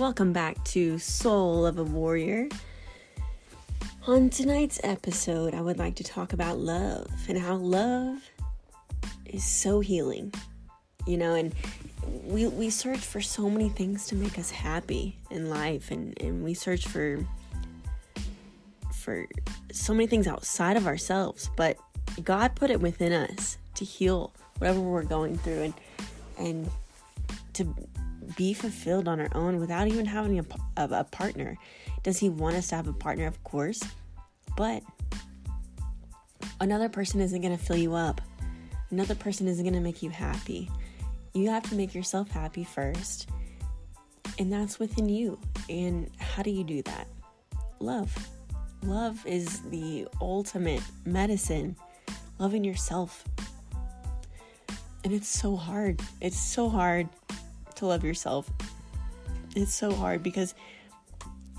Welcome back to Soul of a Warrior. On tonight's episode, I would like to talk about love and how love is so healing. You know, and we we search for so many things to make us happy in life and, and we search for for so many things outside of ourselves, but God put it within us to heal whatever we're going through and and to be fulfilled on our own without even having a, a, a partner. Does he want us to have a partner? Of course. But another person isn't going to fill you up. Another person isn't going to make you happy. You have to make yourself happy first. And that's within you. And how do you do that? Love. Love is the ultimate medicine. Loving yourself. And it's so hard. It's so hard to love yourself. It's so hard because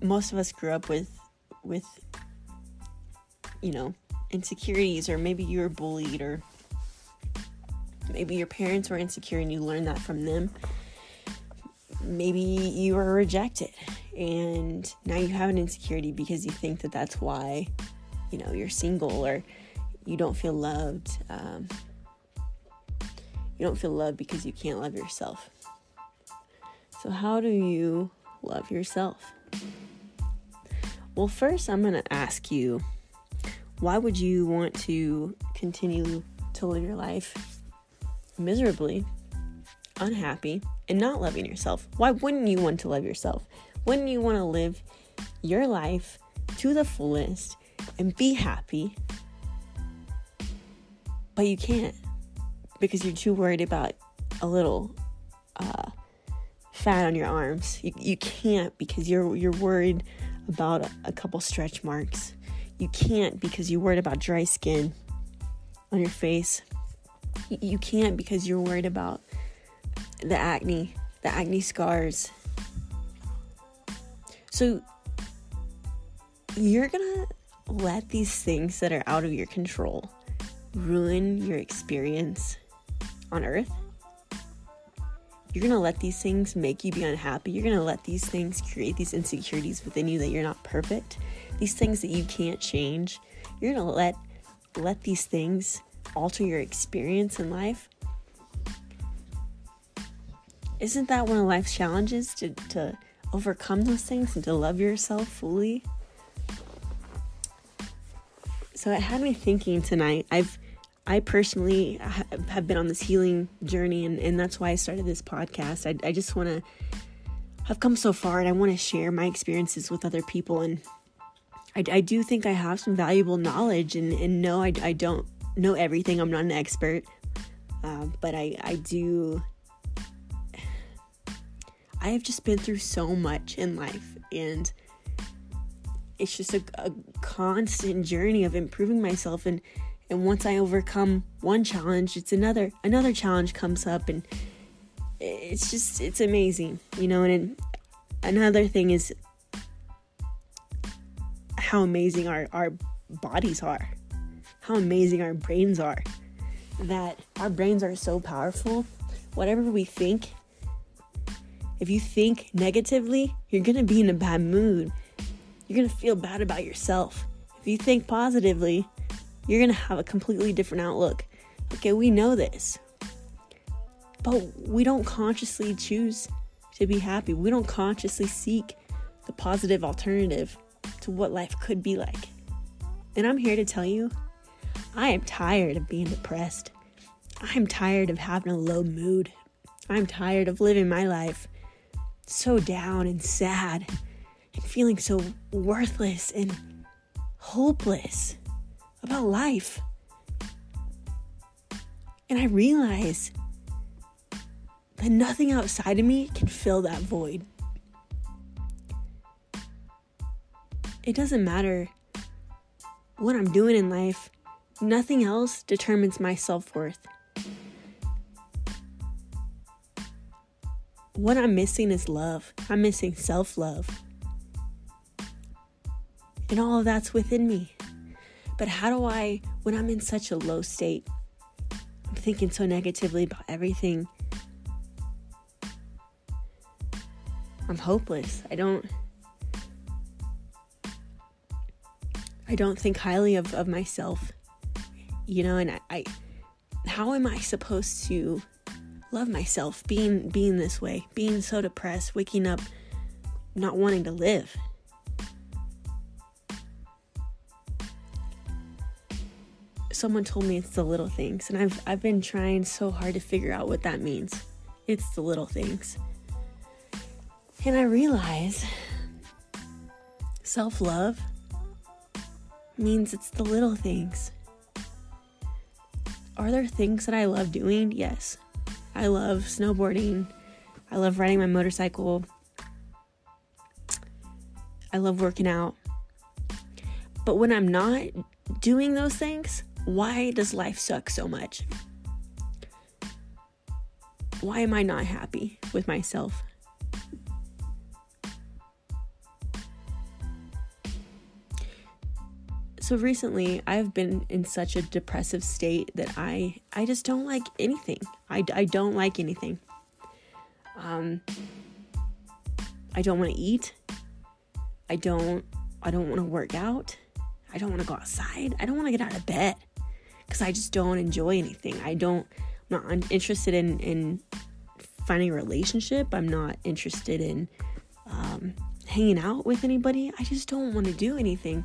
most of us grew up with with you know, insecurities or maybe you were bullied or maybe your parents were insecure and you learned that from them. Maybe you were rejected and now you have an insecurity because you think that that's why, you know, you're single or you don't feel loved. Um, you don't feel loved because you can't love yourself. So, how do you love yourself? Well, first, I'm going to ask you why would you want to continue to live your life miserably, unhappy, and not loving yourself? Why wouldn't you want to love yourself? Wouldn't you want to live your life to the fullest and be happy? But you can't because you're too worried about a little uh, fat on your arms. You, you can't because you're you're worried about a, couple stretch marks. You can't because you're worried about dry skin on your face. You, you can't because you're worried about the acne, the acne scars. So you're gonna let these things that are out of your control ruin your experience on earth you're to let these things make you be unhappy. You're to let these things create these insecurities within you that you're not perfect. These things that you can't change. You're to let let these things alter your experience in life. Isn't that one of life's challenges to, to overcome those things and to love yourself fully? So it had me thinking tonight. I've I personally have been on this healing journey, and, and that's why I started this podcast. I, I just want to, have come so far, and I want to share my experiences with other people. And I, I do think I have some valuable knowledge, and, and no, I, I don't know everything. I'm not an expert, uh, but I, I do. I have just been through so much in life, and it's just a, a constant journey of improving myself and and once i overcome one challenge it's another another challenge comes up and it's just it's amazing you know and another thing is how amazing our our bodies are how amazing our brains are that our brains are so powerful. Whatever we think if you think negatively you're going to be in a bad mood. You're going to feel bad about yourself. If you think positively you're going to have a completely different outlook. Okay, we know this. But we don't consciously choose to be happy. We don't consciously seek the positive alternative to what life could be like. And I'm here to tell you I am tired of being depressed. I'm tired of having a low mood. I'm tired of living my life so down and sad and feeling so worthless and hopeless about life. And I realize that nothing outside of me can fill that void. It doesn't matter what I'm doing in life, nothing else determines my self worth. What I'm missing is love. I'm missing self love. And all of that's within me. But how do I, when I'm in such a low state, I'm thinking so negatively about everything. I'm hopeless. I don't I don't think highly of, of myself. You know, and I, I how am I supposed to love myself being being this way, being so depressed, waking up not wanting to live? Someone told me it's the little things, and I've I've been trying so hard to figure out what that means. It's the little things. And I realize self love means it's the little things. Are there things that I love doing? Yes. I love snowboarding. I love riding my motorcycle. I love working out. But when I'm not doing those things, why does life suck so much? Why am I not happy with myself? so recently I've been in such a depressive state that I I just don't like anything. I, I don't like anything. Um I don't want to eat. I don't I don't want to work out. I don't want to go outside. I don't want to get out of bed cuz I just don't enjoy anything. I don't I'm not interested in in finding a relationship. I'm not interested in um, hanging out with anybody. I just don't want to do anything.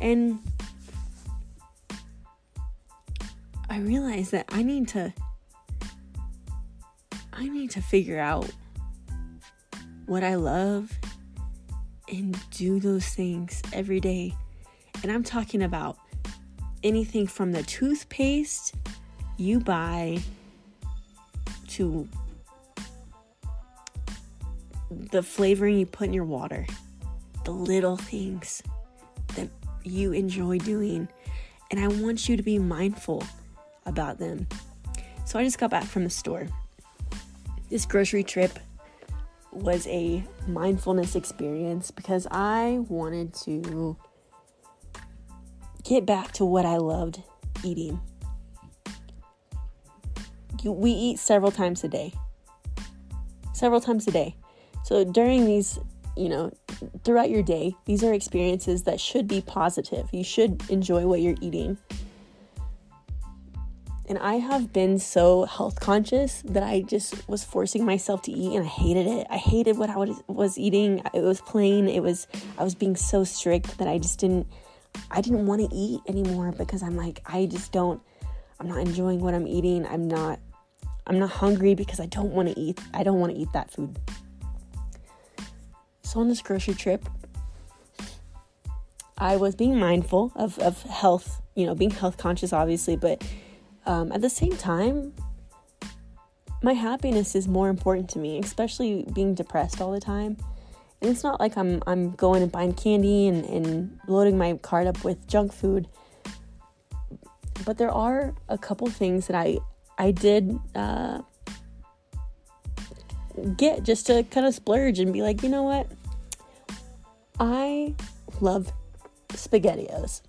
And I realized that I need to I need to figure out what I love and do those things every day. And I'm talking about anything from the toothpaste you buy to the flavoring you put in your water. The little things that you enjoy doing. And I want you to be mindful about them. So I just got back from the store. This grocery trip was a mindfulness experience because I wanted to get back to what I loved eating. We eat several times a day. Several times a day. So during these, you know, throughout your day, these are experiences that should be positive. You should enjoy what you're eating. And I have been so health conscious that I just was forcing myself to eat and I hated it. I hated what I was eating. It was plain. It was I was being so strict that I just didn't I didn't want to eat anymore because I'm like I just don't I'm not enjoying what I'm eating. I'm not I'm not hungry because I don't want to eat. I don't want to eat that food. So on this grocery trip, I was being mindful of, of health, you know, being health conscious, obviously, but um, at the same time, my happiness is more important to me, especially being depressed all the time. It's not like I'm I'm going and buying candy and, and loading my cart up with junk food. But there are a couple things that I I did uh, get just to kind of splurge and be like, you know what? I love SpaghettiOs.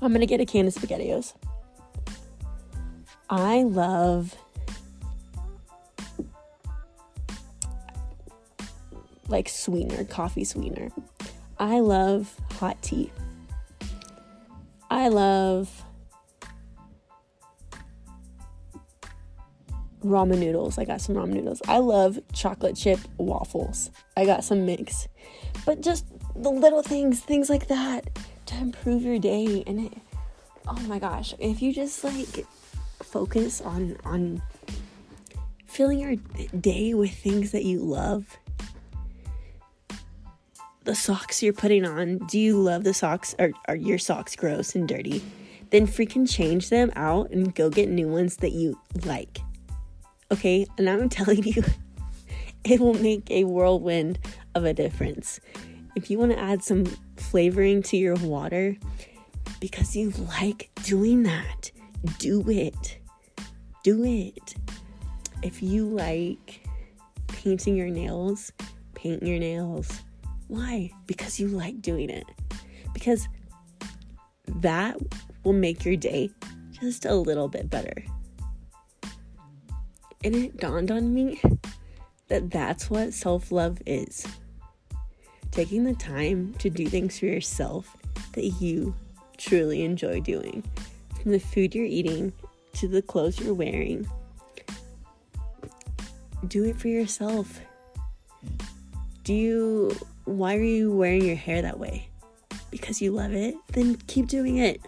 I'm gonna get a can of SpaghettiOs. I love like sweetener, coffee sweetener. I love hot tea. I love ramen noodles. I got some ramen noodles. I love chocolate chip waffles. I got some mix. But just the little things, things like that to improve your day and it oh my gosh, if you just like focus on on filling your day with things that you love. The socks you're putting on, do you love the socks? Or are your socks gross and dirty? Then freaking change them out and go get new ones that you like. Okay, and I'm telling you, it will make a whirlwind of a difference. If you want to add some flavoring to your water because you like doing that, do it. Do it. If you like painting your nails, paint your nails. Why? Because you like doing it. Because that will make your day just a little bit better. And it dawned on me that that's what self love is taking the time to do things for yourself that you truly enjoy doing. From the food you're eating to the clothes you're wearing, do it for yourself. Do you, why are you wearing your hair that way? Because you love it? Then keep doing it.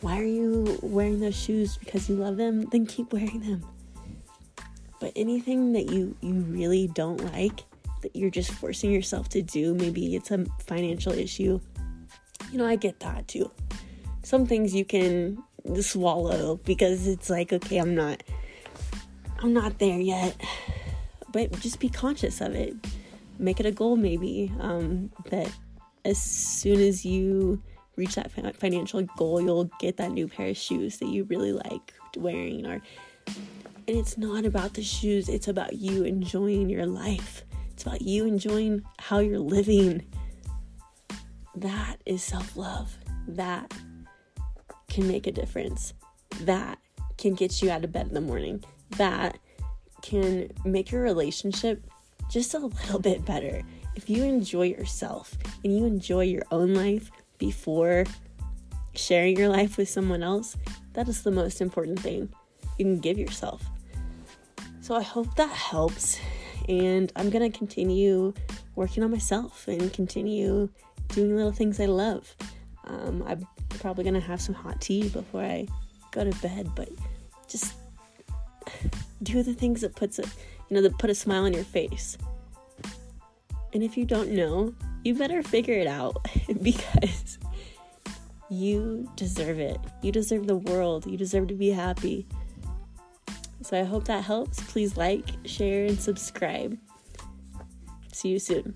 Why are you wearing those shoes because you love them? Then keep wearing them. But anything that you you really don't like that you're just forcing yourself to do, maybe it's a financial issue. You know, I get that too. Some things you can swallow because it's like, okay, I'm not I'm not there yet. But just be conscious of it. Make it a goal maybe um, that as soon as you reach that financial goal, you'll get that new pair of shoes that you really like wearing or and it's not about the shoes, it's about you enjoying your life. It's about you enjoying how you're living. That is self love. That can make a difference. That can get you out of bed in the morning. That can make your relationship just a little bit better. If you enjoy yourself and you enjoy your own life before sharing your life with someone else, that is the most important thing you can give yourself. So I hope that helps. And I'm going to continue working on myself and continue doing little things I love. Um, I'm probably going to have some hot tea before I go to bed, but just do the things that puts a you know that put a smile on your face. And if you don't know, you better figure it out because you deserve it. You deserve the world. You deserve to be happy. So I hope that helps. Please like, share, and subscribe. See you soon.